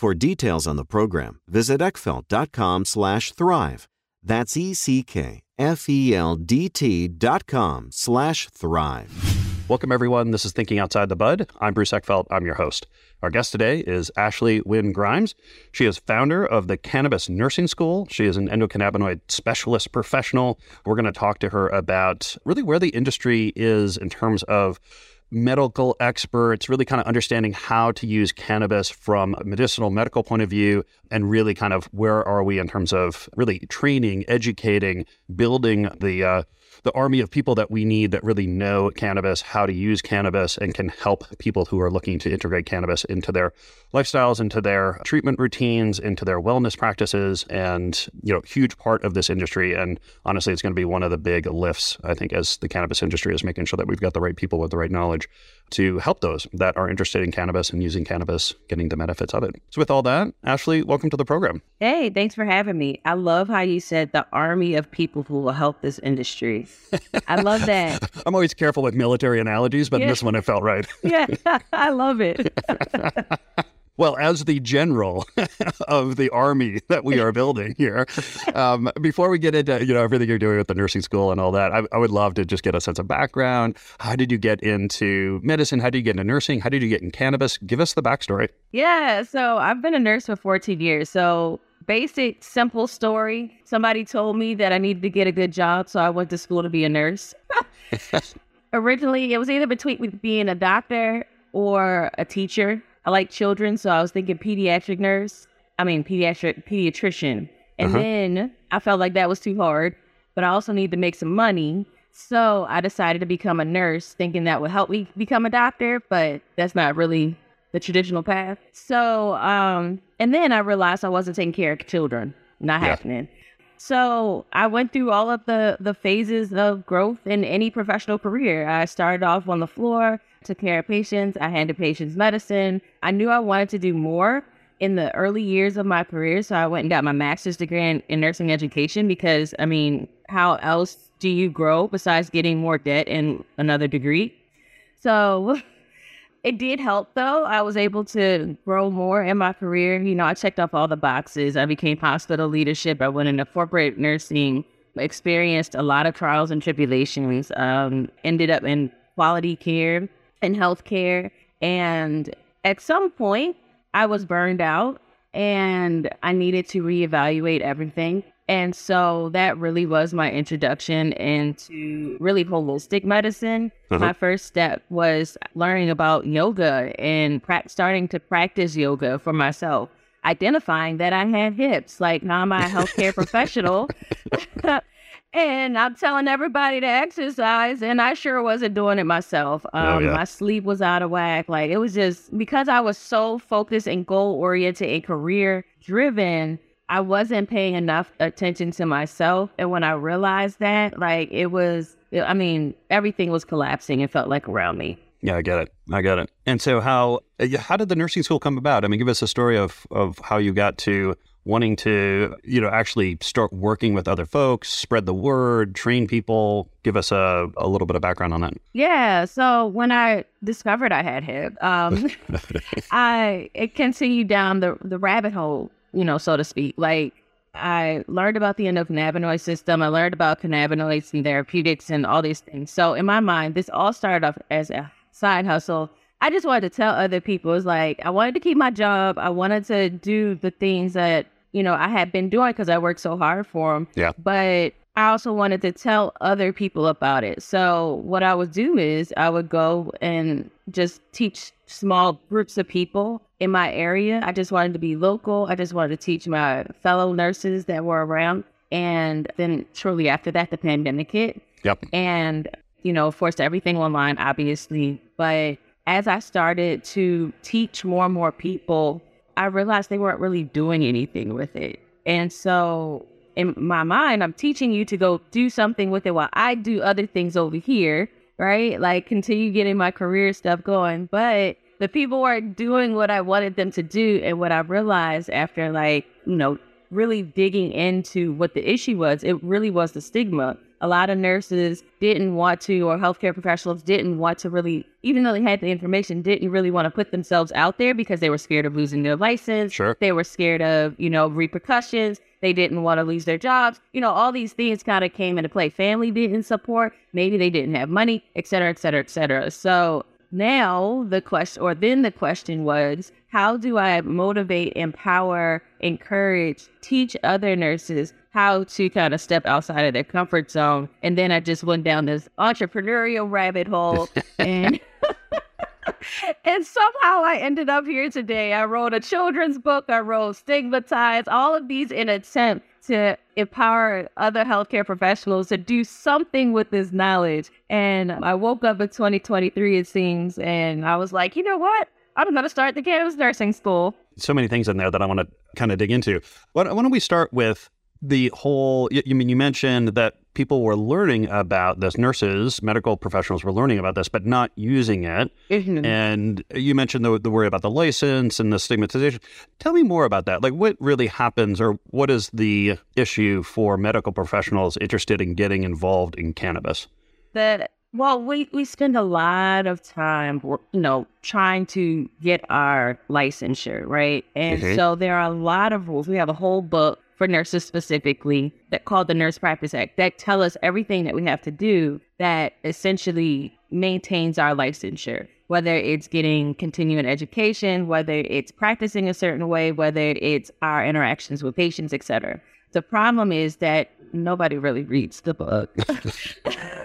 For details on the program, visit eckfeldt.com slash thrive. That's E-C-K-F-E-L-D-T dot com slash thrive. Welcome, everyone. This is Thinking Outside the Bud. I'm Bruce Eckfeldt. I'm your host. Our guest today is Ashley Wynn Grimes. She is founder of the Cannabis Nursing School. She is an endocannabinoid specialist professional. We're going to talk to her about really where the industry is in terms of medical experts, really kind of understanding how to use cannabis from a medicinal medical point of view, and really kind of where are we in terms of really training, educating, building the uh, the army of people that we need that really know cannabis, how to use cannabis, and can help people who are looking to integrate cannabis into their lifestyles, into their treatment routines, into their wellness practices, and you know, huge part of this industry. And honestly, it's going to be one of the big lifts, I think, as the cannabis industry is making sure that we've got the right people with the right knowledge to help those that are interested in cannabis and using cannabis, getting the benefits of it. So, with all that, Ashley, welcome to the program. Hey, thanks for having me. I love how you said the army of people who will help this industry. I love that. I'm always careful with military analogies, but yeah. this one it felt right. yeah, I love it. Well, as the general of the army that we are building here, um, before we get into you know everything you're doing with the nursing school and all that, I, I, would love to just get a sense of background. How did you get into medicine? How did you get into nursing? How did you get in cannabis? Give us the backstory. Yeah, so I've been a nurse for 14 years. So basic, simple story. Somebody told me that I needed to get a good job, so I went to school to be a nurse. Originally, it was either between being a doctor or a teacher. I like children, so I was thinking pediatric nurse. I mean, pediatric pediatrician. And uh-huh. then I felt like that was too hard, but I also need to make some money. So I decided to become a nurse, thinking that would help me become a doctor, but that's not really the traditional path. So, um, and then I realized I wasn't taking care of children, not yeah. happening. So I went through all of the the phases of growth in any professional career. I started off on the floor, took care of patients. I handed patients medicine. I knew I wanted to do more in the early years of my career, so I went and got my master's degree in, in nursing education because I mean, how else do you grow besides getting more debt and another degree? So It did help though. I was able to grow more in my career. You know, I checked off all the boxes. I became hospital leadership. I went into corporate nursing, experienced a lot of trials and tribulations, um, ended up in quality care and healthcare. And at some point, I was burned out and I needed to reevaluate everything. And so that really was my introduction into really holistic medicine. Uh-huh. My first step was learning about yoga and pra- starting to practice yoga for myself, identifying that I had hips. Like now I'm a healthcare professional. and I'm telling everybody to exercise, and I sure wasn't doing it myself. Oh, um, oh, yeah. My sleep was out of whack. Like it was just because I was so focused and goal oriented and career driven I wasn't paying enough attention to myself. And when I realized that, like it was, I mean, everything was collapsing. It felt like around me. Yeah, I get it. I get it. And so, how how did the nursing school come about? I mean, give us a story of of how you got to wanting to, you know, actually start working with other folks, spread the word, train people. Give us a, a little bit of background on that. Yeah. So when I discovered I had HIP, um, I it continued down the the rabbit hole you know, so to speak. Like I learned about the endocannabinoid system. I learned about cannabinoids and therapeutics and all these things. So in my mind, this all started off as a side hustle. I just wanted to tell other people, it's like I wanted to keep my job. I wanted to do the things that you know, I had been doing because I worked so hard for them. Yeah. But I also wanted to tell other people about it. So what I would do is I would go and just teach small groups of people in my area. I just wanted to be local. I just wanted to teach my fellow nurses that were around. And then shortly after that, the pandemic hit. Yep. And, you know, forced everything online, obviously. But as I started to teach more and more people, I realized they weren't really doing anything with it. And so in my mind, I'm teaching you to go do something with it while I do other things over here, right? Like continue getting my career stuff going. But the people weren't doing what I wanted them to do. And what I realized after, like, you know, really digging into what the issue was, it really was the stigma. A lot of nurses didn't want to, or healthcare professionals didn't want to really, even though they had the information, didn't really want to put themselves out there because they were scared of losing their license. Sure. They were scared of, you know, repercussions. They didn't want to lose their jobs. You know, all these things kind of came into play. Family didn't support. Maybe they didn't have money, et cetera, et cetera, et cetera. So now the question, or then the question was, how do I motivate, empower, encourage, teach other nurses how to kind of step outside of their comfort zone? And then I just went down this entrepreneurial rabbit hole and. and somehow I ended up here today. I wrote a children's book. I wrote Stigmatized, all of these in attempt to empower other healthcare professionals to do something with this knowledge. And I woke up in 2023, it seems, and I was like, you know what? I'm going to start the cannabis nursing school. So many things in there that I want to kind of dig into. Why, why don't we start with the whole? You, you mean you mentioned that people were learning about this, nurses, medical professionals were learning about this, but not using it. Mhm. And you mentioned the, the worry about the license and the stigmatization. Tell me more about that. Like, what really happens, or what is the issue for medical professionals interested in getting involved in cannabis? that well we we spend a lot of time you know trying to get our licensure right? And Mhm. so there are a lot of rules. We have a whole book for nurses specifically that called the nurse practice act that tell us everything that we have to do that essentially maintains our licensure whether it's getting continuing education whether it's practicing a certain way whether it's our interactions with patients etc the problem is that nobody really reads the book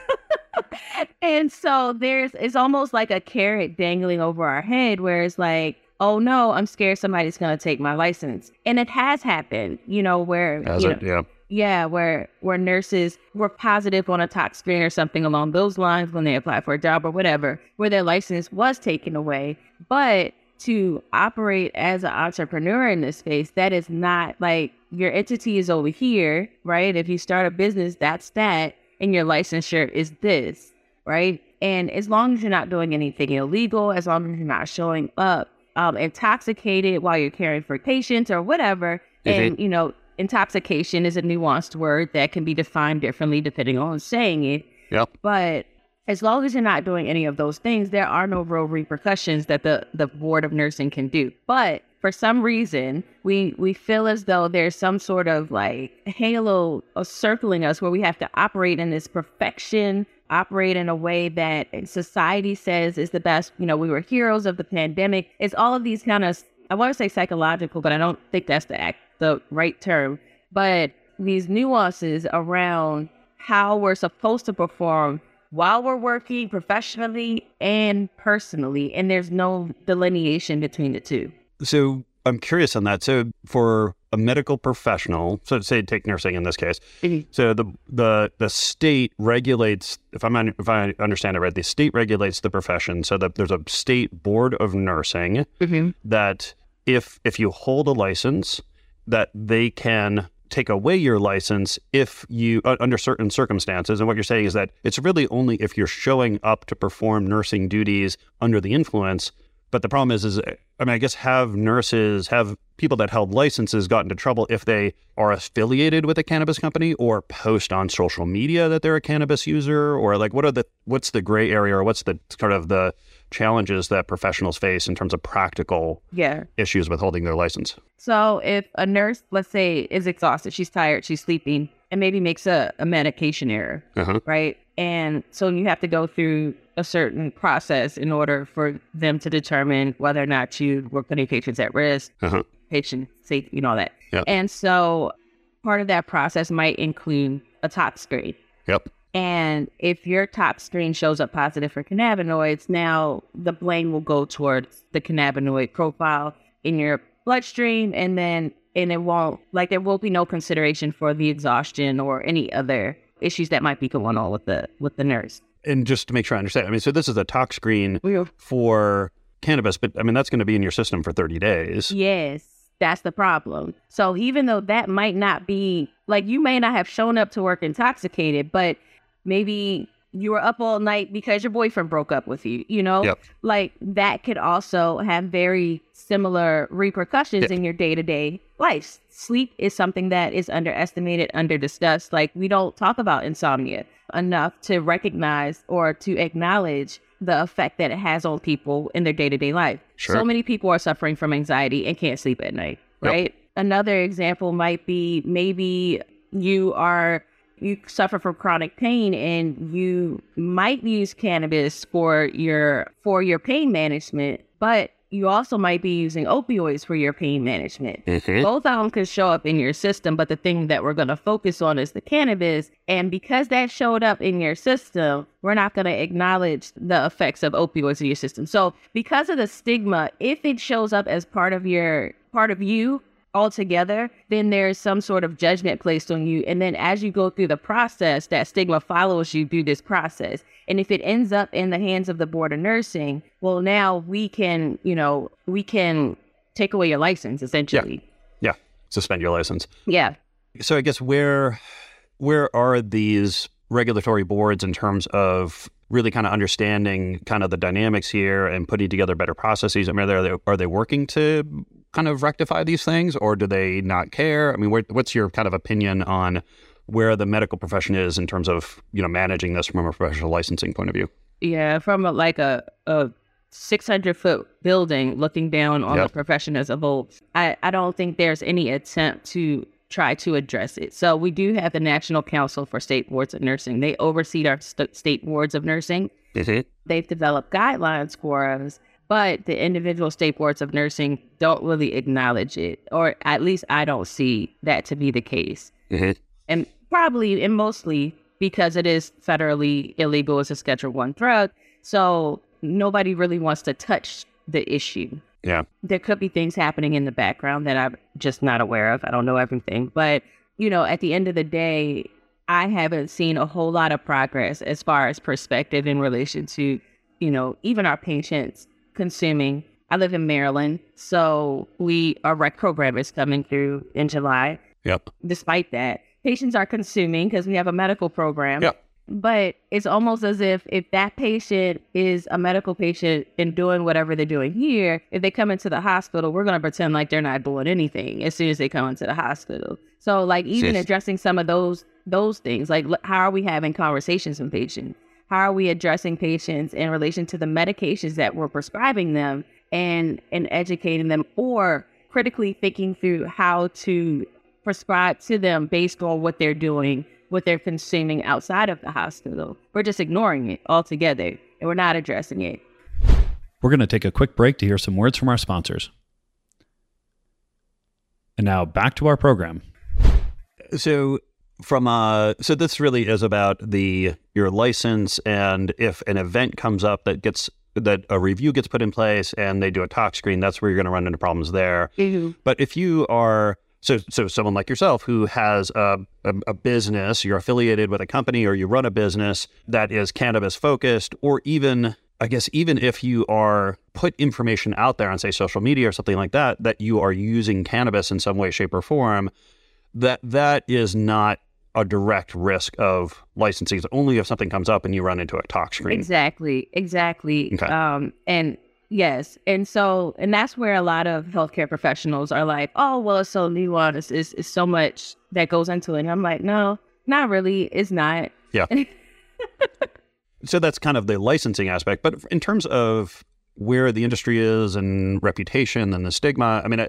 and so there's it's almost like a carrot dangling over our head where it's like oh no i'm scared somebody's going to take my license. And it has happened you know where you it, know, yeah. yeah where where nurses were positive on a tox screen or something along those lines when they apply for a job or whatever where their license was taken away. But to operate as an entrepreneur in this space that is not like your entity is over here right? If you start a business that's that and your licensure is this right and as long as you're not doing anything illegal as long as you're not showing up um, intoxicated while you're caring for patients or whatever and you know intoxication is a nuanced word that can be defined differently depending on saying it Yep. but as long as you're not doing any of those things, there are no real repercussions that the, the board of nursing can do. But for some reason, we we feel as though there's some sort of like halo circling us where we have to operate in this perfection, operate in a way that society says is the best. You know, we were heroes of the pandemic. It's all of these kind of I want to say psychological, but I don't think that's the act, the right term. But these nuances around how we're supposed to perform while we're working professionally and personally, and there's no delineation between the two. So I'm curious on that. So for a medical professional, so say take nursing in this case. Mhm. So the the the state regulates. If I'm if I understand it right, the state regulates the profession. So that there's a state board of nursing that if if you hold a license, that they can take away your license if you uh, under certain circumstances and what you're saying is that it's really only if you're showing up to perform nursing duties under the influence but the problem is is i mean i guess have nurses have people that held licenses got into trouble if they are affiliated with a cannabis company or post on social media that they're a cannabis user or like what are the what's the gray area or what's the kind of the challenges that professionals face in terms of practical Yeah. issues with holding their license So if a nurse, let's say, is exhausted, she's tired, she's sleeping, and maybe makes a, a medication error, uh-huh. right? And so you have to go through a certain process in order for them to determine whether or not you were putting patients at risk, Uh-huh. patient safety, you know, all that. Yep. And so part of that process might include a tox screen. Yep. And if your tox screen shows up positive for cannabinoids, now the blame will go towards the cannabinoid profile in your bloodstream and then and it won't like there will be no consideration for the exhaustion or any other issues that might be going on with the with the nurse. And just to make sure I understand, I mean, so this is a tox screen for cannabis, but I mean, that's going to be in your system for 30 days. Yes, that's the problem. So even though that might not be like you may not have shown up to work intoxicated, but maybe you were up all night because your boyfriend broke up with you, you know? Yep. Like that could also have very similar repercussions Yeah. in your day-to-day life. Sleep is something that is underestimated, under discussed. Like we don't talk about insomnia enough to recognize or to acknowledge the effect that it has on people in their day-to-day life. Sure. So many people are suffering from anxiety and can't sleep at night, Yep. right? Another example might be maybe you are you suffer from chronic pain and you might use cannabis for your for your pain management, but you also might be using opioids for your pain management. Mhm. Both of them can show up in your system, but the thing that we're going to focus on is the cannabis. And because that showed up in your system, we're not going to acknowledge the effects of opioids in your system. So, because of the stigma, if it shows up as part of your part of you altogether, then there's some sort of judgment placed on you. And then as you go through the process, that stigma follows you through this process. And if it ends up in the hands of the board of nursing, well, now we can, you know, we can take away your license essentially. Yeah. Suspend your license. Yeah. So I guess where where are these regulatory boards in terms of really kind of understanding kind of the dynamics here and putting together better processes? I mean, are they, are they working to kind of rectify these things, or do they not care? I mean, where, what's your kind of opinion on where the medical profession is in terms of you know managing this from a professional licensing point of view? Yeah. From a, like a, a 600 foot building looking down on Yep. the profession as a whole, I, I don't think there's any attempt to try to address it. So we do have the National Council for State Boards of Nursing. They oversee our st- state boards of nursing. they've developed guidelines for us, but the individual state boards of nursing don't really acknowledge it, or at least I don't see that to be the case. Mm-hmm. And probably and mostly because it is federally illegal as a Schedule One drug, so nobody really wants to touch the issue. Yeah. There could be things happening in the background that I'm just not aware of. I don't know everything, but you know, at the end of the day, I haven't seen a whole lot of progress as far as perspective in relation to, you know, even our patients consuming. I live in Maryland, so we our rec program is coming through in July. Yep. Despite that, patients are consuming because we have a medical program. Yep. But it's almost as if if that patient is a medical patient and doing whatever they're doing here, if they come into the hospital, we're going to pretend like they're not doing anything as soon as they come into the hospital. So like even Sis. addressing some of those those things, like how are we having conversations with patients? How are we addressing patients in relation to the medications that we're prescribing them and and educating them or critically thinking through how to prescribe to them based on what they're doing, what they're consuming outside of the hospital. We're just ignoring it altogether and we're not addressing it. We're going to take a quick break to hear some words from our sponsors. And now back to our program. So from uh so this really is about the your license and if an event comes up that gets that a review gets put in place and they do a tox screen, that's where you're going to run into problems there. But if you are so so someone like yourself who has a, a, a business, you're affiliated with a company or you run a business that is cannabis focused, or even I guess even if you are put information out there on say social media or something like that that you are using cannabis in some way, shape, or form, that that is not a direct risk of licensing. It's only if something comes up and you run into a tox screen. Exactly, exactly. Okay. Um, and yes, and so, and that's where a lot of healthcare professionals are like, "Oh, well, it's so nuanced. It's, it's so much that goes into it." And I'm like, "No, not really. It's not." Yeah. so that's kind of the licensing aspect. But in terms of where the industry is and reputation and the stigma, I mean, I, uh,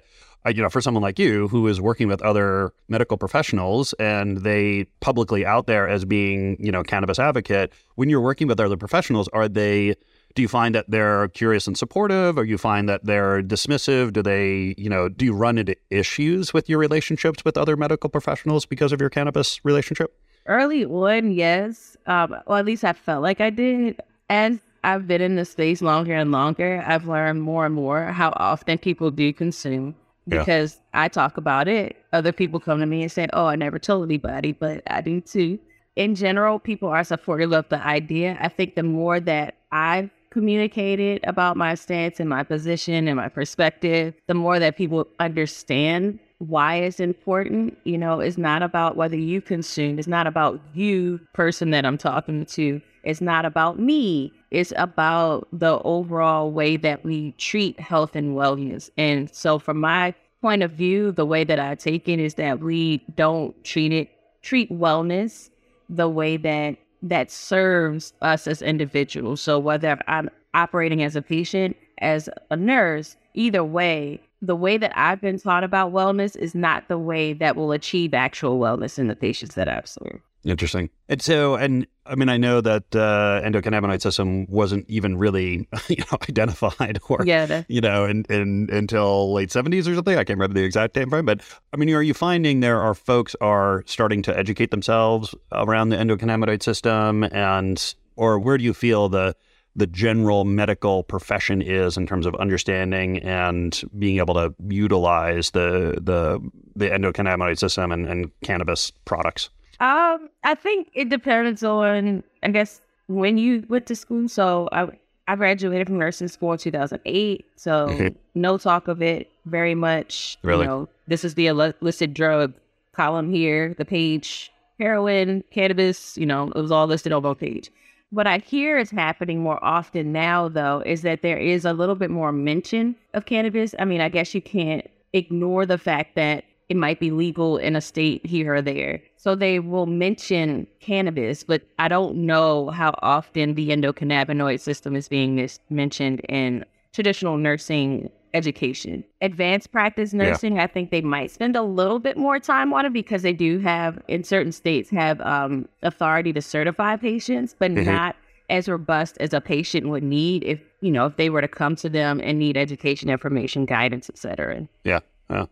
you know, for someone like you who is working with other medical professionals and they publicly out there as being, you know, cannabis advocate, when you're working with other professionals, are they do you find that they're curious and supportive? Or you find that they're dismissive? Do they you know do you run into issues with your relationships with other medical professionals because of your cannabis relationship? Early on yes. Um, at least i felt like i did. As i've been in the space longer and longer i've learned more and more how often people do consume because yeah. i talk about it other people come to me and say oh i never told anybody but i do too in general people are supportive of the idea i think the more that i've communicated about my stance and my position and my perspective, the more that people understand why it's important. You know, it's not about whether you consume, it's not about you, person that I'm talking to. It's not about me. It's about the overall way that we treat health and wellness. And so, from my point of view, the way that I take it is that we don't treat it, treat wellness the way that that serves us as individuals. So whether I'm operating as a patient, as a nurse, either way, the way that I've been taught about wellness is not the way that will achieve actual wellness in the patients that I've served. Interesting. And so, and I mean, I know that uh, endocannabinoid system wasn't even really, you know, identified or, yeah, you know, in, in, until late seventies or something. I can't remember the exact time frame, but I mean, are you finding there are folks are starting to educate themselves around the endocannabinoid system, and or where do you feel the the general medical profession is in terms of understanding and being able to utilize the the the endocannabinoid system and, and cannabis products? Um, I think it depends on, I guess, when you went to school. So I, I graduated from nursing school in 2008. So mm-hmm. no talk of it very much. Really? You know, this is the illicit drug column here, the page, heroin, cannabis, you know, it was all listed on one page. What I hear is happening more often now, though, is that there is a little bit more mention of cannabis. I mean, I guess you can't ignore the fact that it might be legal in a state here or there. So they will mention cannabis, but I don't know how often the endocannabinoid system is being mis- mentioned in traditional nursing education. Advanced practice nursing, yeah. I think they might spend a little bit more time on it because they do have, in certain states, have um, authority to certify patients, but mm-hmm. not as robust as a patient would need if you know if they were to come to them and need education information guidance et cetera yeah yeah.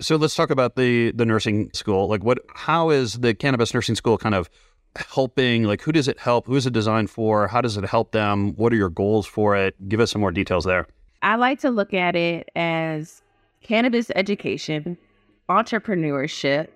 So let's talk about the the nursing school. Like, what? How is the cannabis nursing school kind of helping? Like, who does it help? Who is it designed for? How does it help them? What are your goals for it? Give us some more details there. I like to look at it as cannabis education, entrepreneurship,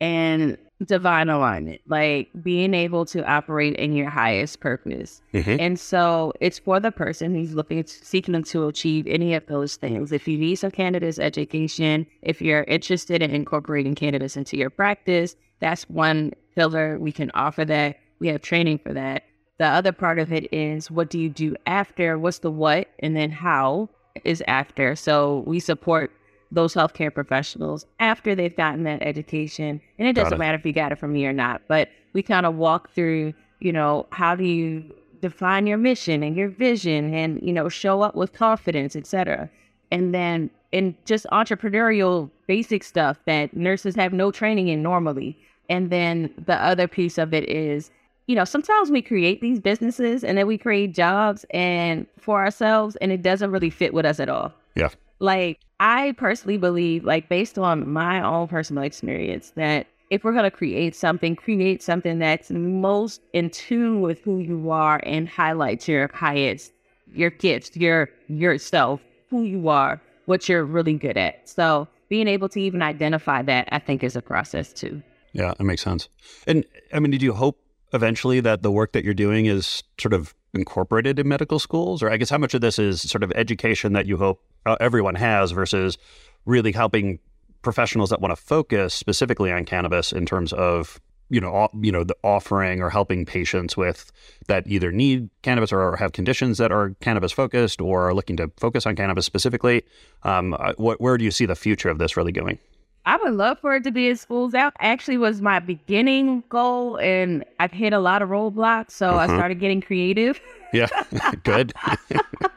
and divine alignment, like being able to operate in your highest purpose. Mm-hmm. And so it's for the person who's looking, seeking to achieve any of those things. If you need some cannabis education, if you're interested in incorporating cannabis into your practice, that's one pillar. We can offer that. We have training for that. The other part of it is what do you do after? What's the what? And then how is after. So we support those healthcare professionals after they've gotten that education. And it doesn't it. matter if you got it from me or not, but we kind of walk through, you know, how do you define your mission and your vision and, you know, show up with confidence, etc. And then in just entrepreneurial basic stuff that nurses have no training in normally. And then the other piece of it is, you know, sometimes we create these businesses and then we create jobs and for ourselves and it doesn't really fit with us at all. Yeah. Like, I personally believe, like, based on my own personal experience, that if we're going to create something, create something that's most in tune with who you are and highlights your highest, your gifts, your yourself, who you are, what you're really good at. So being able to even identify that, I think, is a process too. Yeah, that makes sense. And I mean, did you hope eventually that the work that you're doing is sort of incorporated in medical schools? Or I guess how much of this is sort of education that you hope uh, everyone has versus really helping professionals that want to focus specifically on cannabis in terms of you know you know the offering or helping patients with that either need cannabis or have conditions that are cannabis focused or are looking to focus on cannabis specifically um, uh, what, where do you see the future of this really going I would love for it to be in schools out. Actually, was my beginning goal, and I've hit a lot of roadblocks, so I mm-hmm. started getting creative. Yeah, good.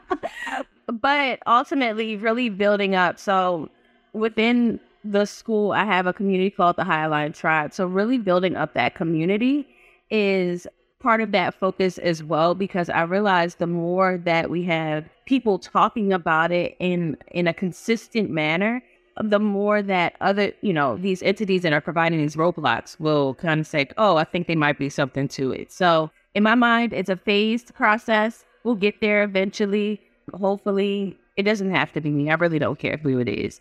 but ultimately, really building up. So within the school, I have a community called the Highline Tribe. So really building up that community is part of that focus as well because I realize the more that we have people talking about it in in a consistent manner, the more that other, you know, these entities that are providing these roadblocks will kind of say, "Oh, I think there might be something to it." So, in my mind, it's a phased process. We'll get there eventually. Hopefully, it doesn't have to be me. I really don't care who it is.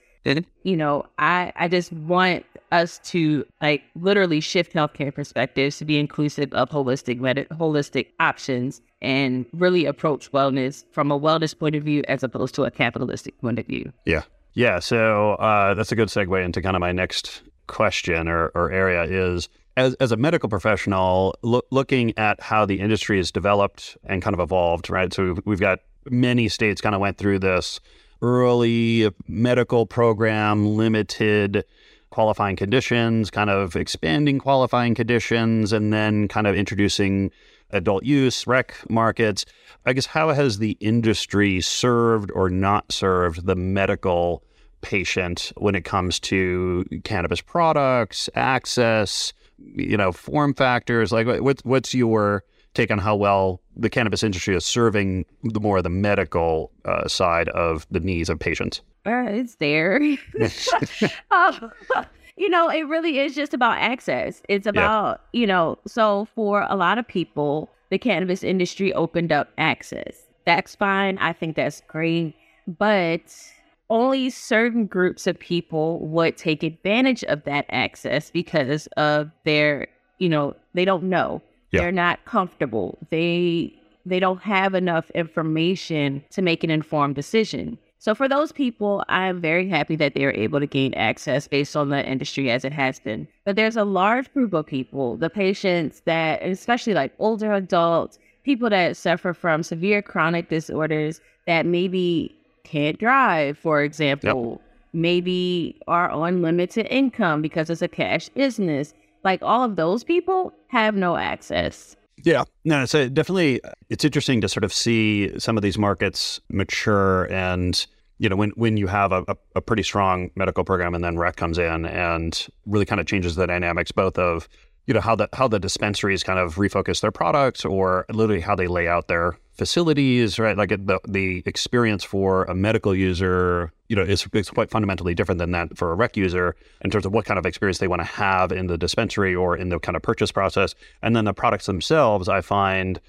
You know, I I just want us to like literally shift healthcare perspectives to be inclusive of holistic med- holistic options and really approach wellness from a wellness point of view as opposed to a capitalistic point of view. Yeah. Yeah. So uh, that's a good segue into kind of my next question or, or area is as, as a medical professional, lo- looking at how the industry has developed and kind of evolved, right? So we've, we've got many states kind of went through this early medical program, limited qualifying conditions, kind of expanding qualifying conditions, and then kind of introducing adult use, rec markets. I guess how has the industry served or not served the medical patient when it comes to cannabis products, access, you know, form factors? Like, what's what's your take on how well the cannabis industry is serving the more of the medical uh, side of the needs of patients? Uh, it's there. uh, you know, it really is just about access. It's about, yeah. you know, so for a lot of people, the cannabis industry opened up access. That's fine. I think that's great. But only certain groups of people would take advantage of that access because of their, you know, they don't know. Yeah. They're not comfortable. They they don't have enough information to make an informed decision. So for those people, I'm very happy that they are able to gain access based on the industry as it has been. But there's a large group of people, the patients that, especially like older adults, people that suffer from severe chronic disorders that maybe can't drive, for example, yep. maybe are on limited income because it's a cash business. Like all of those people have no access. Yeah, no, so definitely it's interesting to sort of see some of these markets mature and you know when when you have a, a, a, pretty strong medical program and then rec comes in and really kind of changes the dynamics both of you know how the how the dispensaries kind of refocus their products or literally how they lay out their facilities right like the the experience for a medical user you know is, is quite fundamentally different than that for a rec user in terms of what kind of experience they want to have in the dispensary or in the kind of purchase process and then the products themselves i find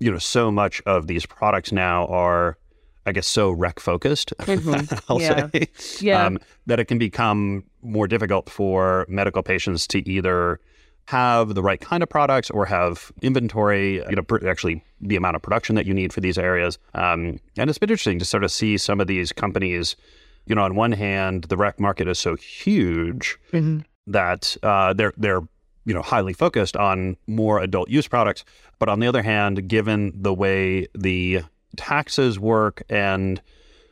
you know so much of these products now are I guess so rec focused, mm-hmm. I'll yeah. say, yeah. Um, that it can become more difficult for medical patients to either have the right kind of products or have inventory, you know, pr- actually the amount of production that you need for these areas. Um, and it's been interesting to sort of see some of these companies, you know, on one hand, the rec market is so huge mm-hmm. that uh, they're they're you know highly focused on more adult use products, but on the other hand, given the way the taxes work and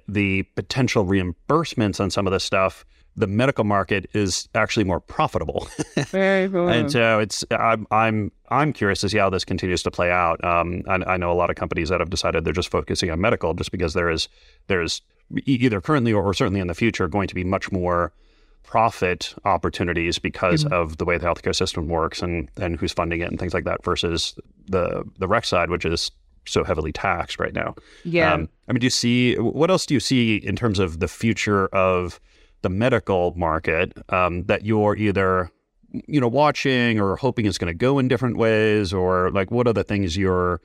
the potential reimbursements on some of this stuff, the medical market is actually more profitable. Very cool. and so it's I'm I'm I'm curious to see how this continues to play out. Um, I, I, know a lot of companies that have decided they're just focusing on medical, just because there is there's either currently or, or certainly in the future going to be much more profit opportunities because mm-hmm. of the way the healthcare system works and and who's funding it and things like that versus the the rec side, which is so heavily taxed right now. Yeah. Um, I mean, do you see what else do you see in terms of the future of the medical market um, that you're either you know watching or hoping is going to go in different ways or like what are the things you're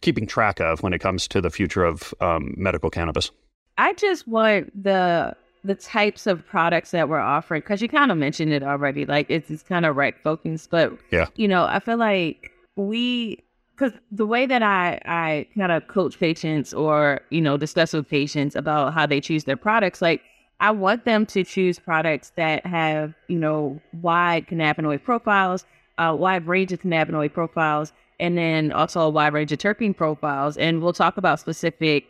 keeping track of when it comes to the future of um, medical cannabis? I just want the the types of products that we're offering because you kind of mentioned it already like it's, it's kind of right focused but yeah. you know i feel like we because the way that I I kind of coach patients or you know discuss with patients about how they choose their products, like I want them to choose products that have, you know, wide cannabinoid profiles, a wide range of cannabinoid profiles, and then also a wide range of terpene profiles. And we'll talk about specific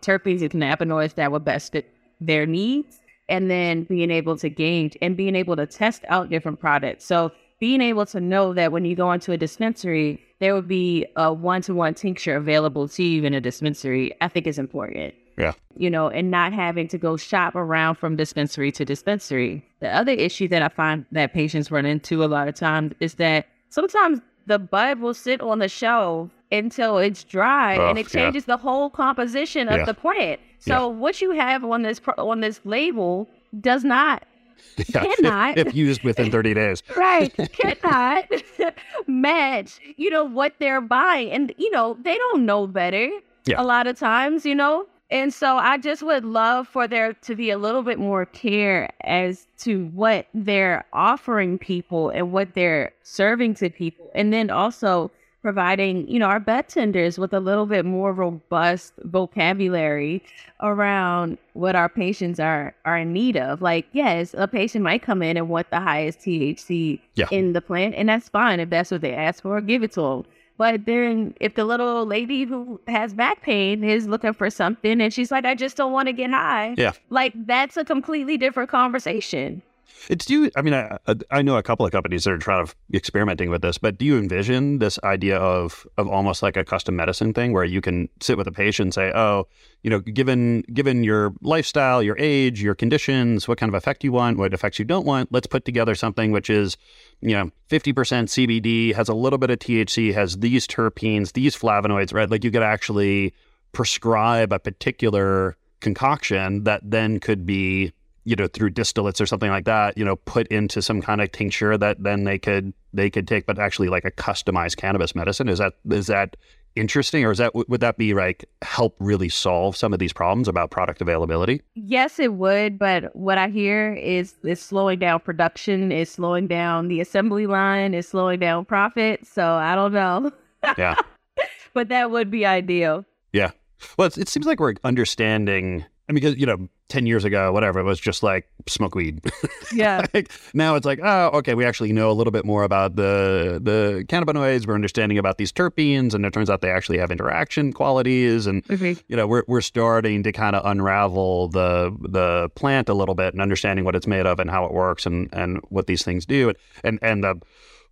terpenes and cannabinoids that will best fit their needs. And then being able to gauge and being able to test out different products. So being able to know that when you go into a dispensary, there would be a one to one tincture available to you in a dispensary, I think is important. Yeah. You know, and not having to go shop around from dispensary to dispensary. The other issue that I find that patients run into a lot of times is that sometimes the bud will sit on the shelf until it's dry Ugh, and it yeah. changes the whole composition of Yeah. the plant. So what you have on this pro- on this label does not Yeah, if- Cannot. If, used within 30 days. right cannot match you know what they're buying and you know they don't know better Yeah. a lot of times you know and so i just would love for there to be a little bit more care as to what they're offering people and what they're serving to people. And then also providing you know our budtenders with a little bit more robust vocabulary around what our patients are are in need of. Like yes a patient might come in and want the highest thc Yeah. in the plant and that's fine if that's what they ask for give it to them but then if the little lady who has back pain is looking for something and she's like i just don't want to get high Yeah. like that's a completely different conversation It's do you, I mean, I, I know a couple of companies that are trying to experimenting with this, but do you envision this idea of of almost like a custom medicine thing where you can sit with a patient and say, oh, you know, given given your lifestyle, your age, your conditions, what kind of effect you want, what effects you don't want, let's put together something which is, you know, 50% CBD, has a little bit of THC, has these terpenes, these flavonoids, right? Like you could actually prescribe a particular concoction that then could be you know through distillates or something like that you know put into some kind of tincture that then they could they could take but actually like a customized cannabis medicine is that is that interesting or is that would that be like help really solve some of these problems about product availability Yes, it would, but what I hear is it's slowing down production, it's slowing down the assembly line, it's slowing down profit. So I don't know, yeah but that would be ideal. yeah well it's, it seems like we're understanding i mean because you know 10 years ago whatever it was just like smoke weed Yeah. like, now it's like, oh, okay, we actually know a little bit more about the the cannabinoids. We're understanding about these terpenes, and it turns out they actually have interaction qualities. And Mhm. you know, we're we're starting to kind of unravel the the plant a little bit and understanding what it's made of and how it works and and what these things do And and and the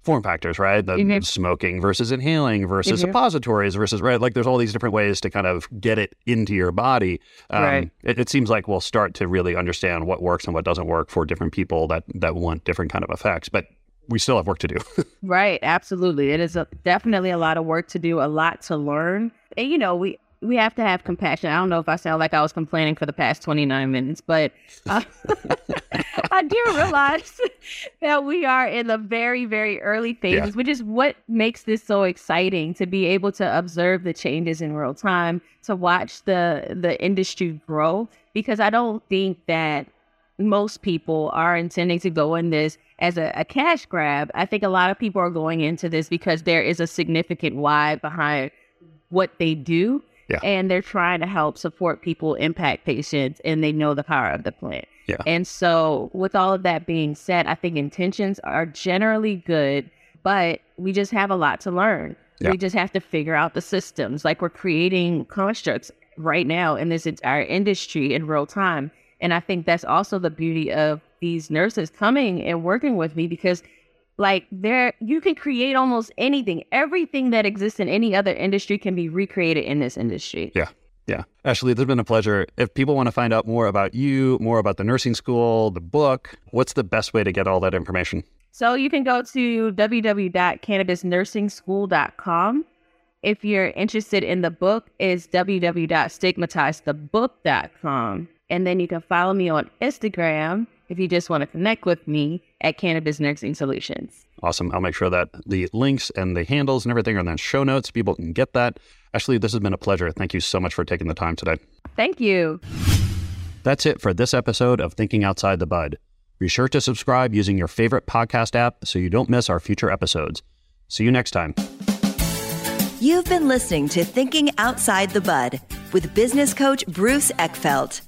form factors, right? The Mhm. smoking versus inhaling versus Mhm. suppositories versus right. Like there's all these different ways to kind of get it into your body. Um, Right. It, it seems like we'll start to really understand what works and what doesn't work for different people that that want different kind of effects, but we still have work to do. Right, absolutely. It is a, definitely a lot of work to do, a lot to learn. And you know, we we have to have compassion. I don't know if I sound like I was complaining for the past 29 minutes, but uh, I do realize that we are in the very very early phases, which is what makes this so exciting to be able to observe the changes in real time, to watch the the industry grow because I don't think that most people are intending to go in this as a, a cash grab. I think a lot of people are going into this because there is a significant why behind what they do. Yeah. And they're trying to help support people, impact patients, and they know the power of the plant. Yeah. And so, with all of that being said, I think intentions are generally good, but we just have a lot to learn. Yeah. We just have to figure out the systems. Like we're creating constructs right now in this entire industry in real time. And I think that's also the beauty of these nurses coming and working with me because like there you can create almost anything. Everything that exists in any other industry can be recreated in this industry. Yeah. Yeah. Ashley, has been a pleasure. If people want to find out more about you, more about the nursing school, the book, what's the best way to get all that information? So you can go to www.cannabisnursingschool.com. If you're interested in the book, is www.stigmatizethebook.com. And then you can follow me on Instagram if you just want to connect with me at Cannabis Nursing Solutions. Awesome. I'll make sure that the links and the handles and everything are in the show notes. People can get that. Ashley, this has been a pleasure. Thank you so much for taking the time today. Thank you. That's it for this episode of Thinking Outside the Bud. Be sure to subscribe using your favorite podcast app so you don't miss our future episodes. See you next time. You've been listening to Thinking Outside the Bud with business coach Bruce Eckfeldt.